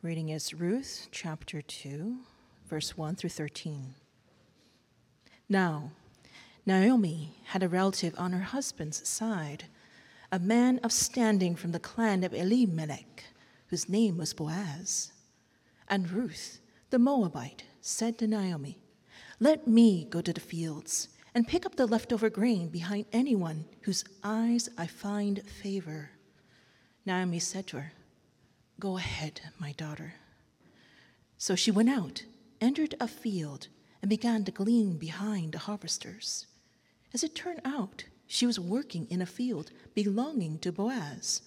Reading is Ruth chapter 2, verse 1 through 13. Now, Naomi had a relative on her husband's side, a man of standing from the clan of Elimelech, whose name was Boaz. And Ruth, the Moabite, said to Naomi, Let me go to the fields and pick up the leftover grain behind anyone whose eyes I find favor. Naomi said to her, Go ahead, my daughter. So she went out, entered a field, and began to glean behind the harvesters. As it turned out, she was working in a field belonging to Boaz,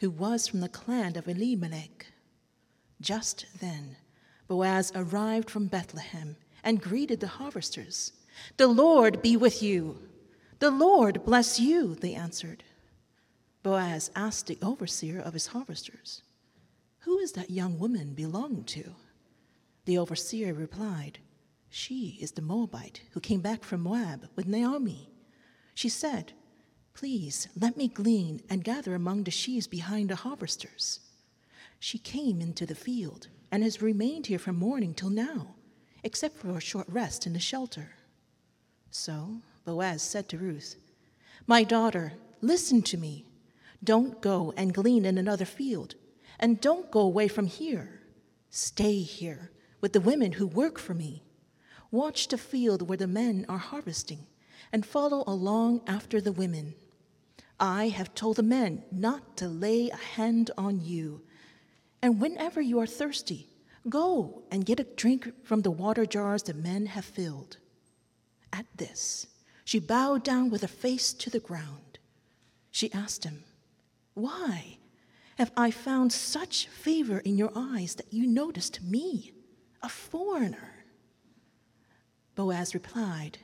who was from the clan of Elimelech. Just then, Boaz arrived from Bethlehem and greeted the harvesters. The Lord be with you. The Lord bless you, they answered. Boaz asked the overseer of his harvesters, who is that young woman belong to? The overseer replied, She is the Moabite who came back from Moab with Naomi. She said, Please let me glean and gather among the sheaves behind the harvesters. She came into the field and has remained here from morning till now, except for a short rest in the shelter. So Boaz said to Ruth, My daughter, listen to me. Don't go and glean in another field and don't go away from here. Stay here with the women who work for me. Watch the field where the men are harvesting and follow along after the women. I have told the men not to lay a hand on you. And whenever you are thirsty, go and get a drink from the water jars the men have filled. At this, she bowed down with her face to the ground. She asked him, Why? Have I found such favor in your eyes that you noticed me, a foreigner? Boaz replied,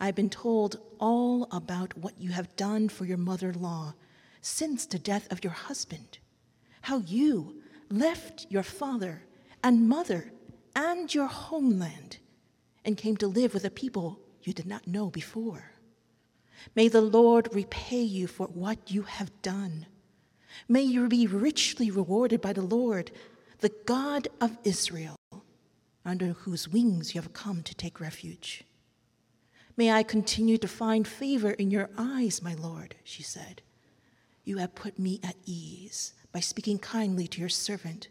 I've been told all about what you have done for your mother in law since the death of your husband, how you left your father and mother and your homeland and came to live with a people you did not know before. May the Lord repay you for what you have done. May you be richly rewarded by the Lord, the God of Israel, under whose wings you have come to take refuge. May I continue to find favor in your eyes, my Lord, she said. You have put me at ease by speaking kindly to your servant,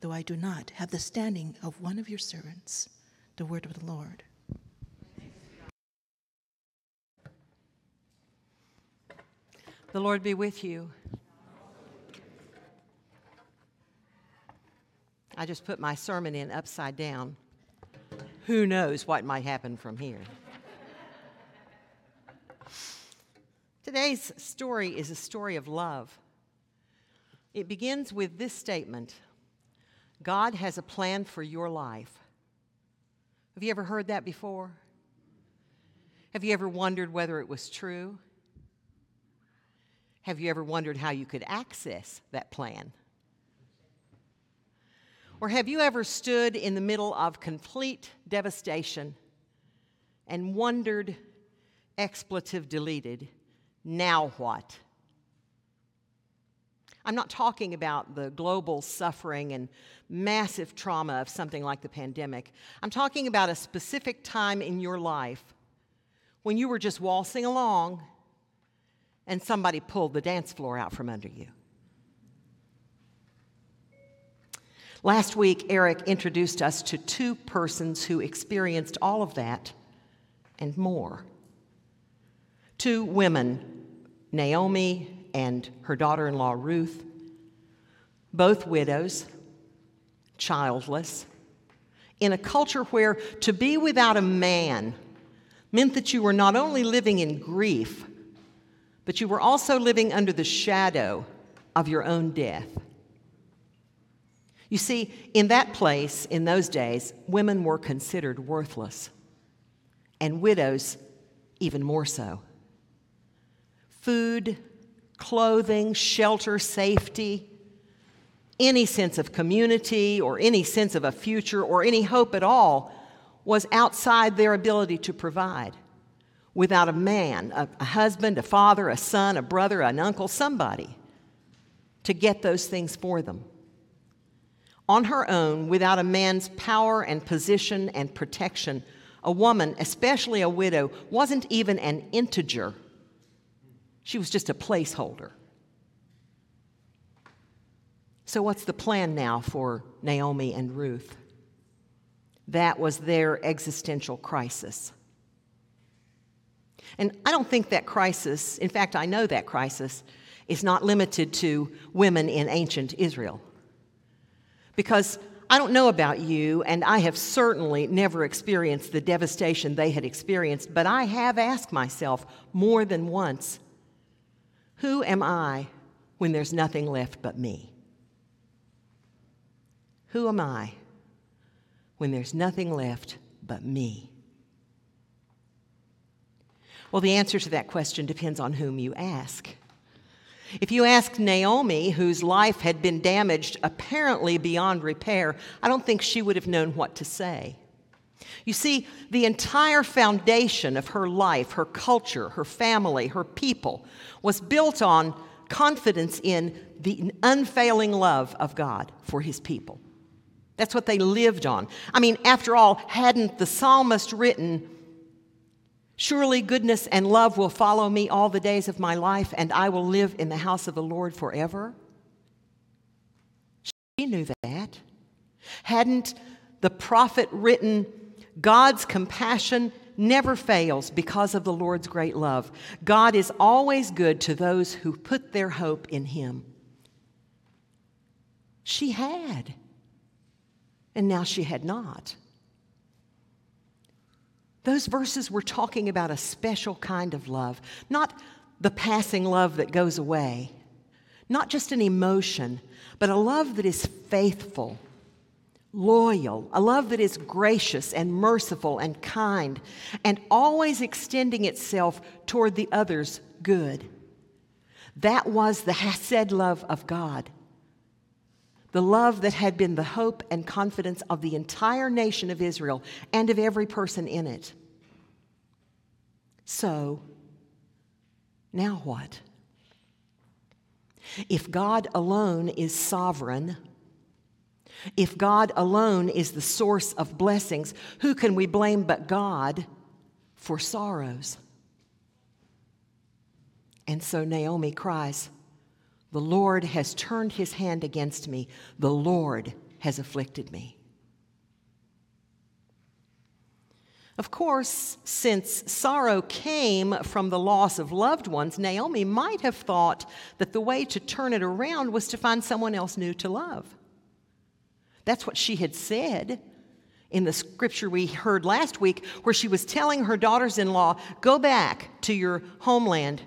though I do not have the standing of one of your servants. The word of the Lord. The Lord be with you. I just put my sermon in upside down. Who knows what might happen from here? Today's story is a story of love. It begins with this statement God has a plan for your life. Have you ever heard that before? Have you ever wondered whether it was true? Have you ever wondered how you could access that plan? Or have you ever stood in the middle of complete devastation and wondered, expletive deleted, now what? I'm not talking about the global suffering and massive trauma of something like the pandemic. I'm talking about a specific time in your life when you were just waltzing along and somebody pulled the dance floor out from under you. Last week, Eric introduced us to two persons who experienced all of that and more. Two women, Naomi and her daughter in law Ruth, both widows, childless, in a culture where to be without a man meant that you were not only living in grief, but you were also living under the shadow of your own death. You see, in that place, in those days, women were considered worthless, and widows even more so. Food, clothing, shelter, safety, any sense of community or any sense of a future or any hope at all was outside their ability to provide. Without a man, a, a, husband, a father, a son, a brother, an uncle, somebody to get those things for them on her own without a man's power and position and protection. A woman, especially a widow, wasn't even an integer, she was just a placeholder. So, what's the plan now for Naomi and Ruth? That was their existential crisis. And I don't think that crisis, in fact, I know that crisis, is not limited to women in ancient Israel. Because I don't know about you, and I have certainly never experienced the devastation they had experienced, but I have asked myself more than once who am I when there's nothing left but me? Who am I when there's nothing left but me? Well, the answer to that question depends on whom you ask. If you ask Naomi, whose life had been damaged apparently beyond repair, I don't think she would have known what to say. You see, the entire foundation of her life, her culture, her family, her people, was built on confidence in the unfailing love of God for his people. That's what they lived on. I mean, after all, hadn't the psalmist written, Surely goodness and love will follow me all the days of my life, and I will live in the house of the Lord forever? She knew that. Hadn't the prophet written, God's compassion never fails because of the Lord's great love. God is always good to those who put their hope in Him. She had and now she had not. Those verses were talking about a special kind of love, not the passing love that goes away, not just an emotion, but a love that is faithful, loyal, a love that is gracious and merciful and kind, and always extending itself toward the other's good. That was the Hesed love of God the love that had been the hope and confidence of the entire nation of Israel and of every person in it. So, now what? If God alone is sovereign, if God alone is the source of blessings, who can we blame but God for sorrows? And so Naomi cries, the Lord has turned his hand against me. The Lord has afflicted me. Of course, since sorrow came from the loss of loved ones, Naomi might have thought that the way to turn it around was to find someone else new to love. That's what she had said in the scripture we heard last week, where she was telling her daughters in law, Go back to your homeland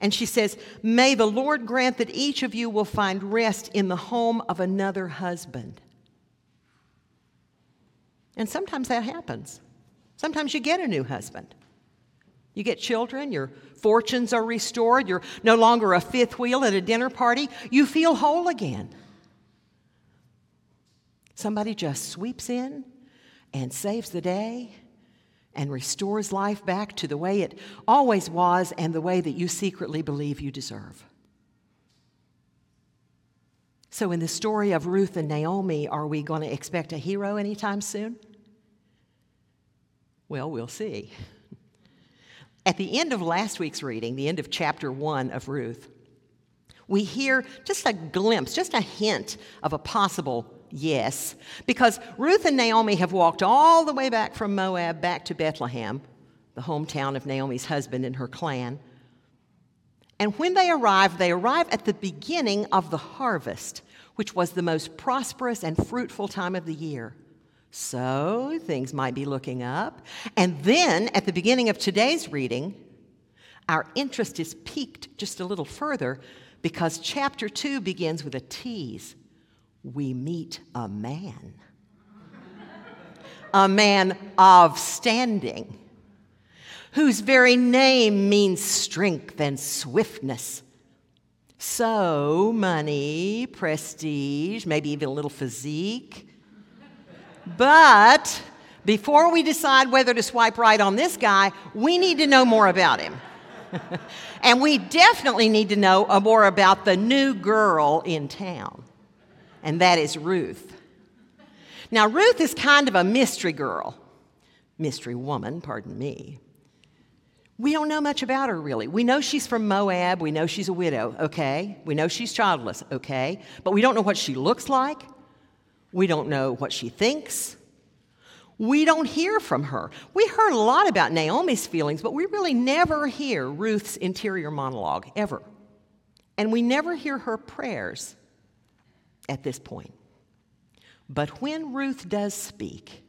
and she says, May the Lord grant that each of you will find rest in the home of another husband. And sometimes that happens. Sometimes you get a new husband. You get children, your fortunes are restored, you're no longer a fifth wheel at a dinner party, you feel whole again. Somebody just sweeps in and saves the day and restores life back to the way it always was and the way that you secretly believe you deserve. So, in the story of Ruth and Naomi, are we going to expect a hero anytime soon? Well, we'll see. At the end of last week's reading, the end of chapter one of Ruth, we hear just a glimpse, just a hint of a possible Yes, because Ruth and Naomi have walked all the way back from Moab back to Bethlehem, the hometown of Naomi's husband and her clan. And when they arrive, they arrive at the beginning of the harvest, which was the most prosperous and fruitful time of the year. So things might be looking up. And then at the beginning of today's reading, our interest is piqued just a little further because chapter 2 begins with a tease we meet a man. a man of standing, whose very name means strength and swiftness. So, money, prestige, maybe even a little physique. But before we decide whether to swipe right on this guy, we need to know more about him. and we definitely need to know more about the new girl in town and that is Ruth. Now, Ruth is kind of a mystery girl, mystery woman, pardon me. We don't know much about her really. We know she's from Moab. We know she's a widow, okay? We know she's childless, okay? But we don't know what she looks like. We don't know what she thinks. We don't hear from her. We heard a lot about Naomi's feelings, but we really never hear Ruth's interior monologue, ever. And we never hear her prayers at this point. But when Ruth does speak,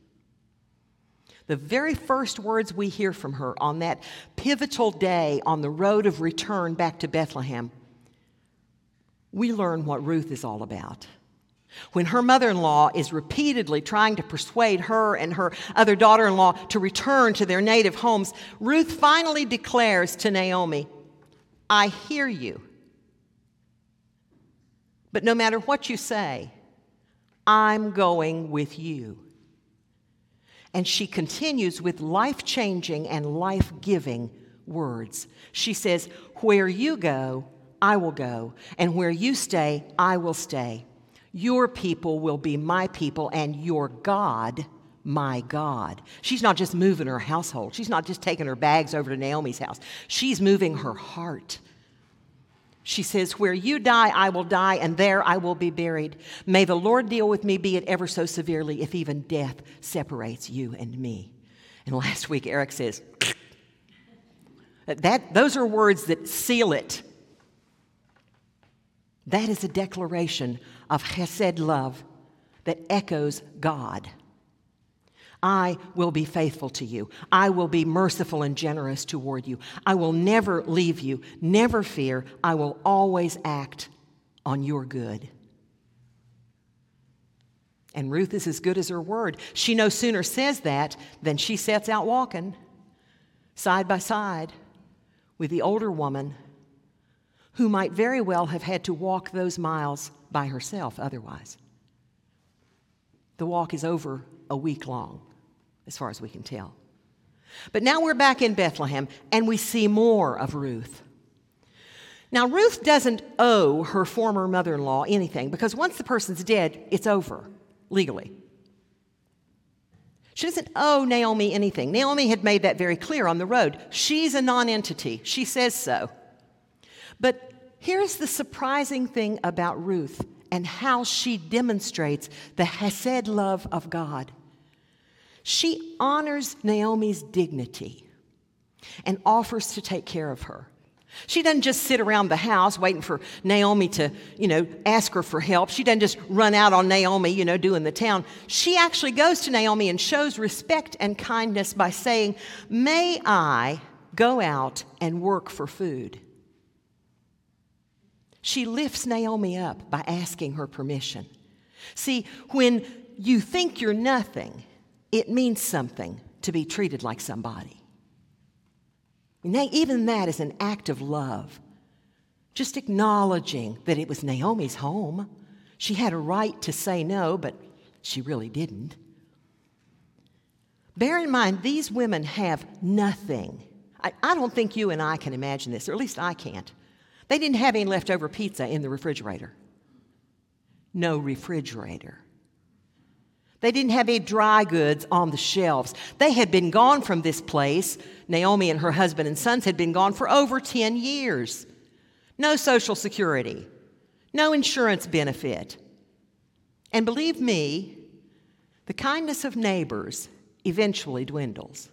the very first words we hear from her on that pivotal day on the road of return back to Bethlehem, we learn what Ruth is all about. When her mother in law is repeatedly trying to persuade her and her other daughter in law to return to their native homes, Ruth finally declares to Naomi, I hear you. But no matter what you say, I'm going with you. And she continues with life changing and life giving words. She says, Where you go, I will go, and where you stay, I will stay. Your people will be my people, and your God, my God. She's not just moving her household, she's not just taking her bags over to Naomi's house, she's moving her heart. She says, Where you die, I will die, and there I will be buried. May the Lord deal with me, be it ever so severely, if even death separates you and me. And last week, Eric says, that, Those are words that seal it. That is a declaration of chesed love that echoes God. I will be faithful to you. I will be merciful and generous toward you. I will never leave you. Never fear. I will always act on your good. And Ruth is as good as her word. She no sooner says that than she sets out walking side by side with the older woman who might very well have had to walk those miles by herself otherwise. The walk is over a week long, as far as we can tell. But now we're back in Bethlehem and we see more of Ruth. Now, Ruth doesn't owe her former mother in law anything because once the person's dead, it's over legally. She doesn't owe Naomi anything. Naomi had made that very clear on the road. She's a nonentity. She says so. But here's the surprising thing about Ruth and how she demonstrates the Hesed love of God. She honors Naomi's dignity and offers to take care of her. She doesn't just sit around the house waiting for Naomi to, you know, ask her for help. She doesn't just run out on Naomi, you know, doing the town. She actually goes to Naomi and shows respect and kindness by saying, May I go out and work for food? She lifts Naomi up by asking her permission. See, when you think you're nothing, it means something to be treated like somebody. Even that is an act of love. Just acknowledging that it was Naomi's home. She had a right to say no, but she really didn't. Bear in mind, these women have nothing. I, I, don't think you and I can imagine this, or at least I can't. They didn't have any leftover pizza in the refrigerator. No refrigerator. They didn't have any dry goods on the shelves. They had been gone from this place. Naomi and her husband and sons had been gone for over 10 years. No social security, no insurance benefit. And believe me, the kindness of neighbors eventually dwindles.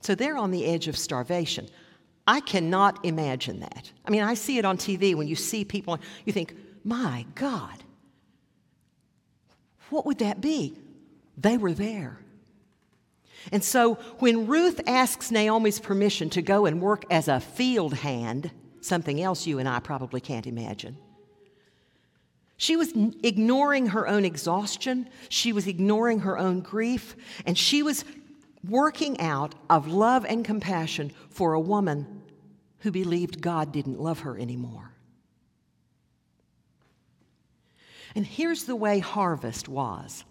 So they're on the edge of starvation. I cannot imagine that. I mean, I see it on TV when you see people, you think, my God, what would that be? They were there. And so when Ruth asks Naomi's permission to go and work as a field hand, something else you and I probably can't imagine, she was ignoring her own exhaustion, she was ignoring her own grief, and she was working out of love and compassion for a woman who believed God didn't love her anymore. And here's the way harvest was.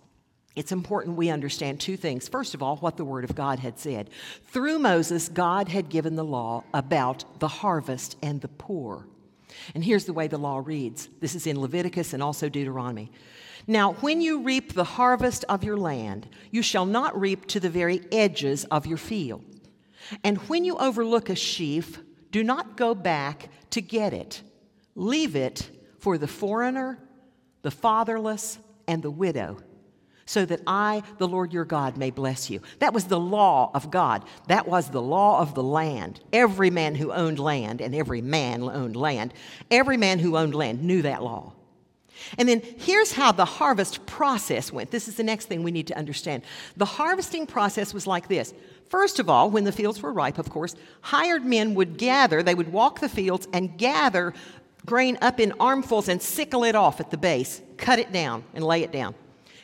It's important we understand two things. First of all, what the Word of God had said. Through Moses, God had given the law about the harvest and the poor. And here's the way the law reads this is in Leviticus and also Deuteronomy. Now, when you reap the harvest of your land, you shall not reap to the very edges of your field. And when you overlook a sheaf, do not go back to get it. Leave it for the foreigner, the fatherless, and the widow, so that I, the Lord your God, may bless you. That was the law of God. That was the law of the land. Every man who owned land, and every man owned land, every man who owned land knew that law. And then here's how the harvest process went. This is the next thing we need to understand. The harvesting process was like this. First of all, when the fields were ripe, of course, hired men would gather, they would walk the fields and gather grain up in armfuls and sickle it off at the base, cut it down and lay it down.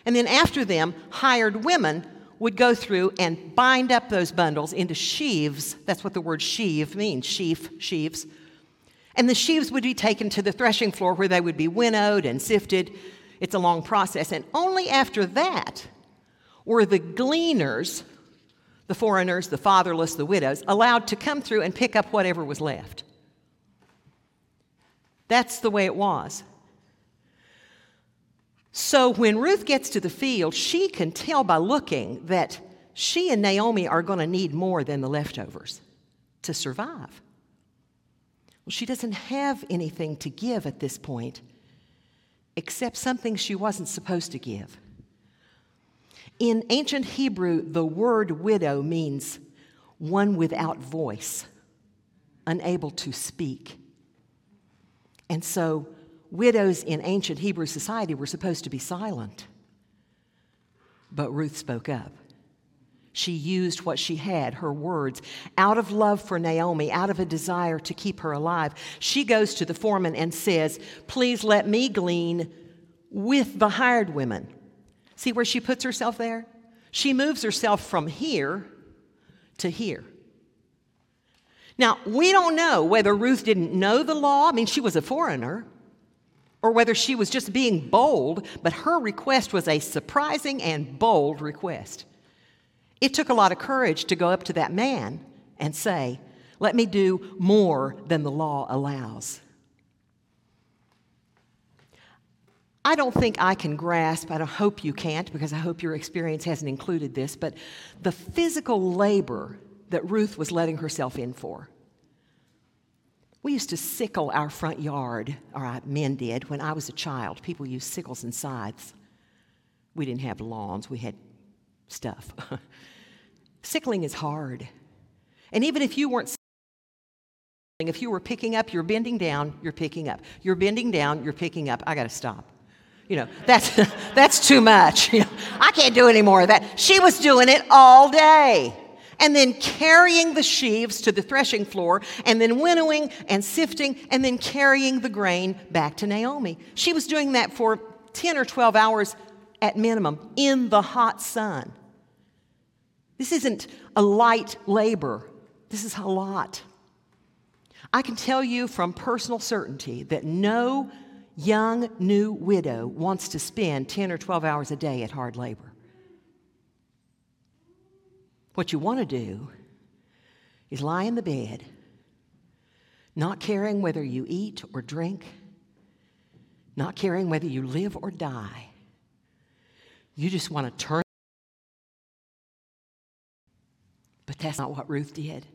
And then after them, hired women would go through and bind up those bundles into sheaves. That's what the word sheave means sheaf, sheaves and the sheaves would be taken to the threshing floor where they would be winnowed and sifted. It's a long process. And only after that were the gleaners, the foreigners, the fatherless, the widows, allowed to come through and pick up whatever was left. That's the way it was. So when Ruth gets to the field, she can tell by looking that she and Naomi are going to need more than the leftovers to survive. Well, she doesn't have anything to give at this point except something she wasn't supposed to give. In ancient Hebrew, the word widow means one without voice, unable to speak. And so, widows in ancient Hebrew society were supposed to be silent. But Ruth spoke up. She used what she had, her words, out of love for Naomi, out of a desire to keep her alive. She goes to the foreman and says, Please let me glean with the hired women. See where she puts herself there? She moves herself from here to here. Now, we don't know whether Ruth didn't know the law. I mean, she was a foreigner or whether she was just being bold, but her request was a surprising and bold request. It took a lot of courage to go up to that man and say, Let me do more than the law allows. I don't think I can grasp, I hope you can't because I hope your experience hasn't included this, but the physical labor that Ruth was letting herself in for. We used to sickle our front yard, or men did, when I was a child. People used sickles and scythes. We didn't have lawns, we had stuff. Sickling is hard. And even if you weren't if you were picking up, you're bending down, you're picking up. You're bending down, you're picking up. I got to stop. You know, that's, that's too much. You know, I can't do any more of that. She was doing it all day. And then carrying the sheaves to the threshing floor, and then winnowing and sifting, and then carrying the grain back to Naomi. She was doing that for 10 or 12 hours at minimum in the hot sun. This isn't a light labor, this is a lot. I can tell you from personal certainty that no young new widow wants to spend 10 or 12 hours a day at hard labor. What you want to do is lie in the bed, not caring whether you eat or drink, not caring whether you live or die. You just want to turn But that's not what Ruth did.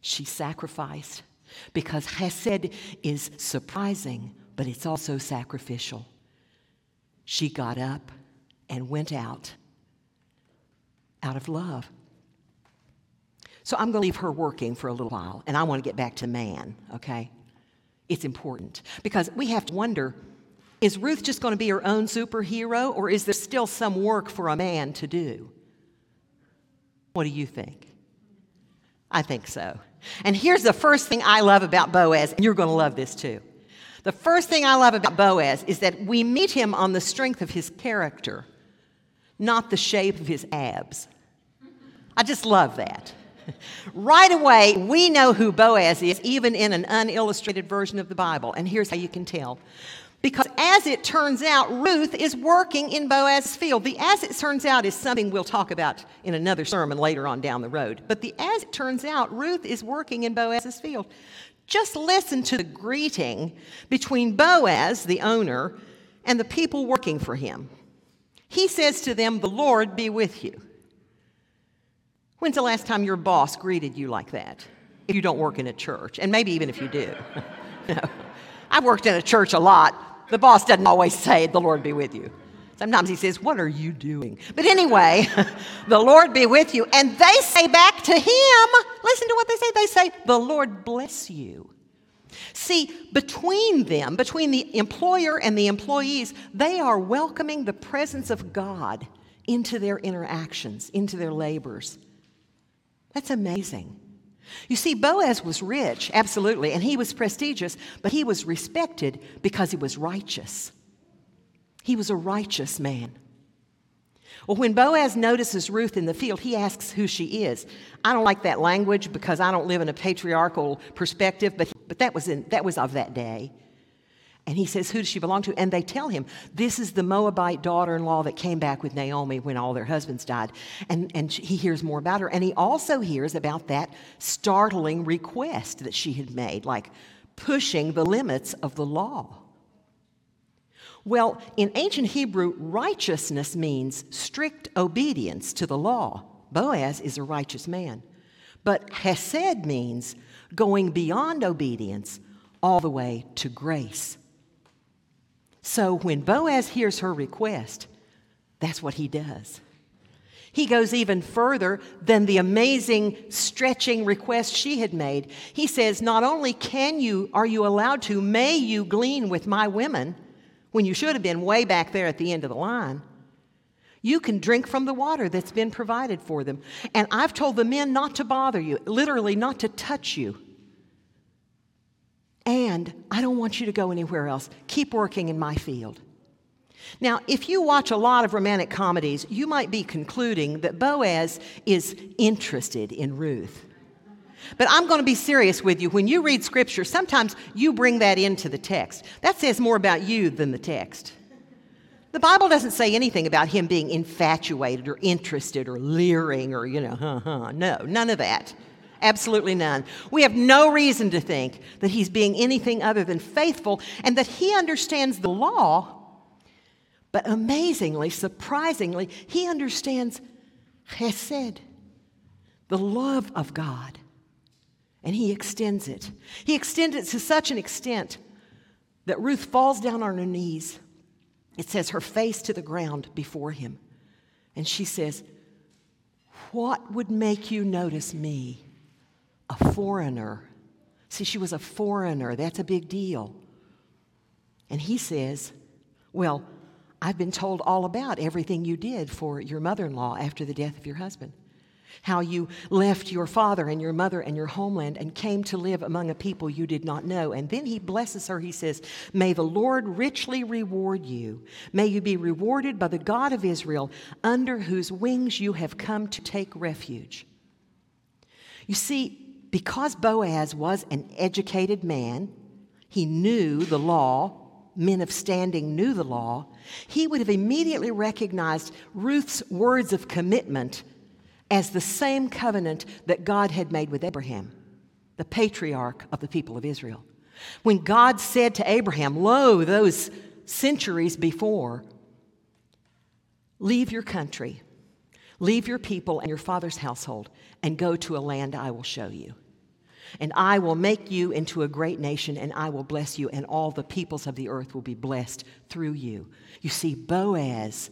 She sacrificed because Hesed is surprising, but it's also sacrificial. She got up and went out out of love. So I'm going to leave her working for a little while, and I want to get back to man, okay? It's important because we have to wonder is Ruth just going to be her own superhero, or is there still some work for a man to do? What do you think? I think so. And here's the first thing I love about Boaz, and you're going to love this too. The first thing I love about Boaz is that we meet him on the strength of his character, not the shape of his abs. I just love that. Right away, we know who Boaz is, even in an unillustrated version of the Bible. And here's how you can tell because as it turns out, Ruth is working in Boaz's field. The as it turns out is something we'll talk about in another sermon later on down the road. But the as it turns out, Ruth is working in Boaz's field. Just listen to the greeting between Boaz, the owner, and the people working for him. He says to them, The Lord be with you. When's the last time your boss greeted you like that? If you don't work in a church, and maybe even if you do. no. I've worked in a church a lot. The boss doesn't always say, The Lord be with you. Sometimes he says, What are you doing? But anyway, the Lord be with you. And they say back to him, listen to what they say. They say, The Lord bless you. See, between them, between the employer and the employees, they are welcoming the presence of God into their interactions, into their labors. That's amazing. You see, Boaz was rich, absolutely, and he was prestigious, but he was respected because he was righteous. He was a righteous man. Well, when Boaz notices Ruth in the field, he asks who she is. I don't like that language because I don't live in a patriarchal perspective, but, but that, was in, that was of that day. And he says, Who does she belong to? And they tell him, This is the Moabite daughter in law that came back with Naomi when all their husbands died. And, and he hears more about her. And he also hears about that startling request that she had made, like pushing the limits of the law. Well, in ancient Hebrew, righteousness means strict obedience to the law. Boaz is a righteous man. But hesed means going beyond obedience all the way to grace. So when Boaz hears her request, that's what he does. He goes even further than the amazing stretching request she had made. He says, Not only can you, are you allowed to, may you glean with my women, when you should have been way back there at the end of the line. You can drink from the water that's been provided for them. And I've told the men not to bother you, literally, not to touch you. And I don't want you to go anywhere else. Keep working in my field. Now, if you watch a lot of romantic comedies, you might be concluding that Boaz is interested in Ruth. But I'm going to be serious with you. When you read scripture, sometimes you bring that into the text. That says more about you than the text. The Bible doesn't say anything about him being infatuated or interested or leering or, you know, huh, huh. No, none of that. Absolutely none. We have no reason to think that he's being anything other than faithful and that he understands the law, but amazingly, surprisingly, he understands chesed, the love of God. And he extends it. He extends it to such an extent that Ruth falls down on her knees. It says her face to the ground before him. And she says, What would make you notice me, a foreigner? See, she was a foreigner. That's a big deal. And he says, Well, I've been told all about everything you did for your mother in law after the death of your husband how you left your father and your mother and your homeland and came to live among a people you did not know. And then he blesses her. He says, May the Lord richly reward you. May you be rewarded by the God of Israel, under whose wings you have come to take refuge. You see, because Boaz was an educated man, he knew the law, men of standing knew the law, he would have immediately recognized Ruth's words of commitment as the same covenant that God had made with Abraham, the patriarch of the people of Israel. When God said to Abraham, Lo, those centuries before, leave your country, leave your people and your father's household, and go to a land I will show you. And I will make you into a great nation, and I will bless you, and all the peoples of the earth will be blessed through you. You see, Boaz,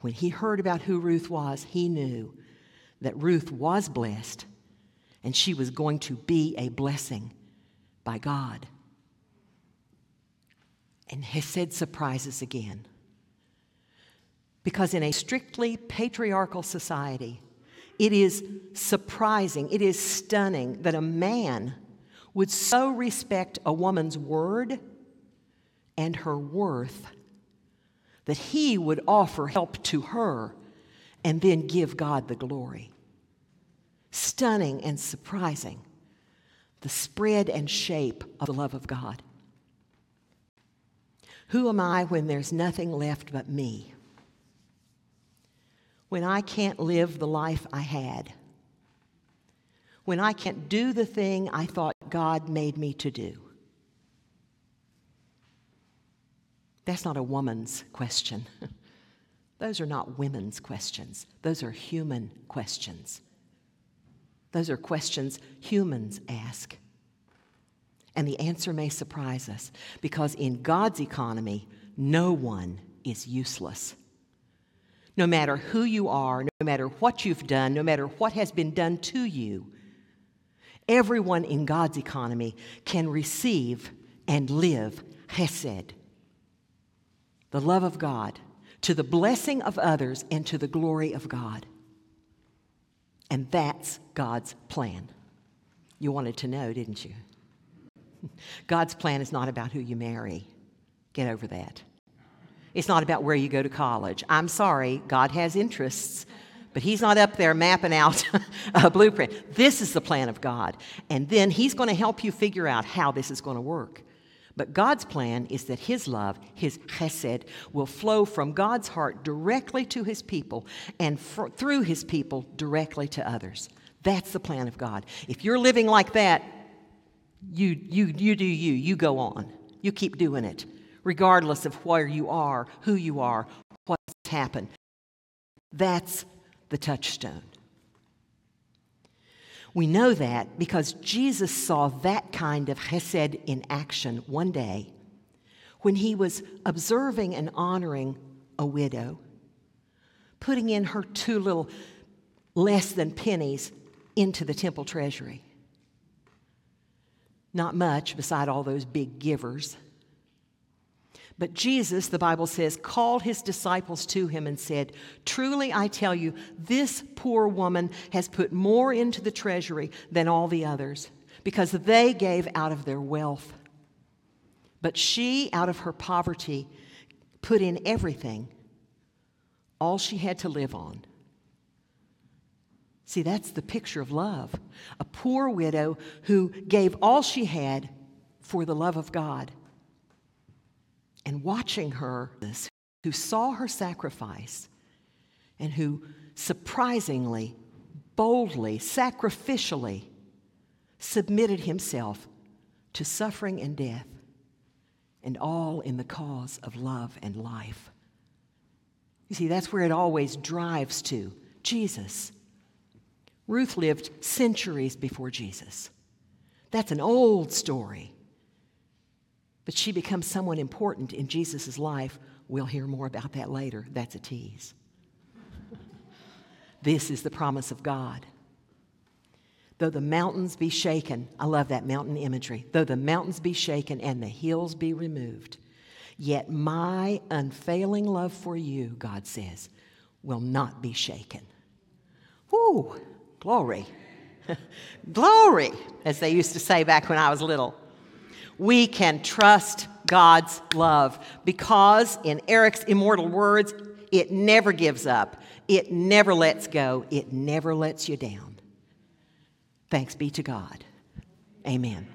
when he heard about who Ruth was, he knew that Ruth was blessed and she was going to be a blessing by God. And Hesed surprises again. Because in a strictly patriarchal society, it is surprising, it is stunning that a man would so respect a woman's word and her worth that he would offer help to her and then give God the glory. Stunning and surprising, the spread and shape of the love of God. Who am I when there's nothing left but me? When I can't live the life I had? When I can't do the thing I thought God made me to do? That's not a woman's question. Those are not women's questions. Those are human questions. Those are questions humans ask. And the answer may surprise us because in God's economy, no one is useless. No matter who you are, no matter what you've done, no matter what has been done to you, everyone in God's economy can receive and live Hesed, the love of God, to the blessing of others and to the glory of God. And that's God's plan. You wanted to know, didn't you? God's plan is not about who you marry. Get over that. It's not about where you go to college. I'm sorry, God has interests, but He's not up there mapping out a blueprint. This is the plan of God. And then He's going to help you figure out how this is going to work. But God's plan is that His love, His chesed, will flow from God's heart directly to His people and through His people directly to others. That's the plan of God. If you're living like that, you, you, you do you. You go on. You keep doing it, regardless of where you are, who you are, what's happened. That's the touchstone. We know that because Jesus saw that kind of chesed in action one day when he was observing and honoring a widow, putting in her two little less than pennies into the temple treasury. Not much beside all those big givers. But Jesus, the Bible says, called his disciples to him and said, Truly I tell you, this poor woman has put more into the treasury than all the others, because they gave out of their wealth. But she, out of her poverty, put in everything, all she had to live on. See, that's the picture of love. A poor widow who gave all she had for the love of God and watching her, who saw her sacrifice and who surprisingly, boldly, sacrificially submitted himself to suffering and death, and all in the cause of love and life. You see, that's where it always drives to Jesus. Ruth lived centuries before Jesus. That's an old story but she becomes someone important in Jesus' life. We'll hear more about that later. That's a tease. this is the promise of God. Though the mountains be shaken, I love that mountain imagery. Though the mountains be shaken and the hills be removed, yet my unfailing love for you, God says, will not be shaken. Woo, glory. glory, as they used to say back when I was little we can trust God's love because, in Eric's immortal words, it never gives up, it never lets go, it never lets you down. Thanks be to God. Amen.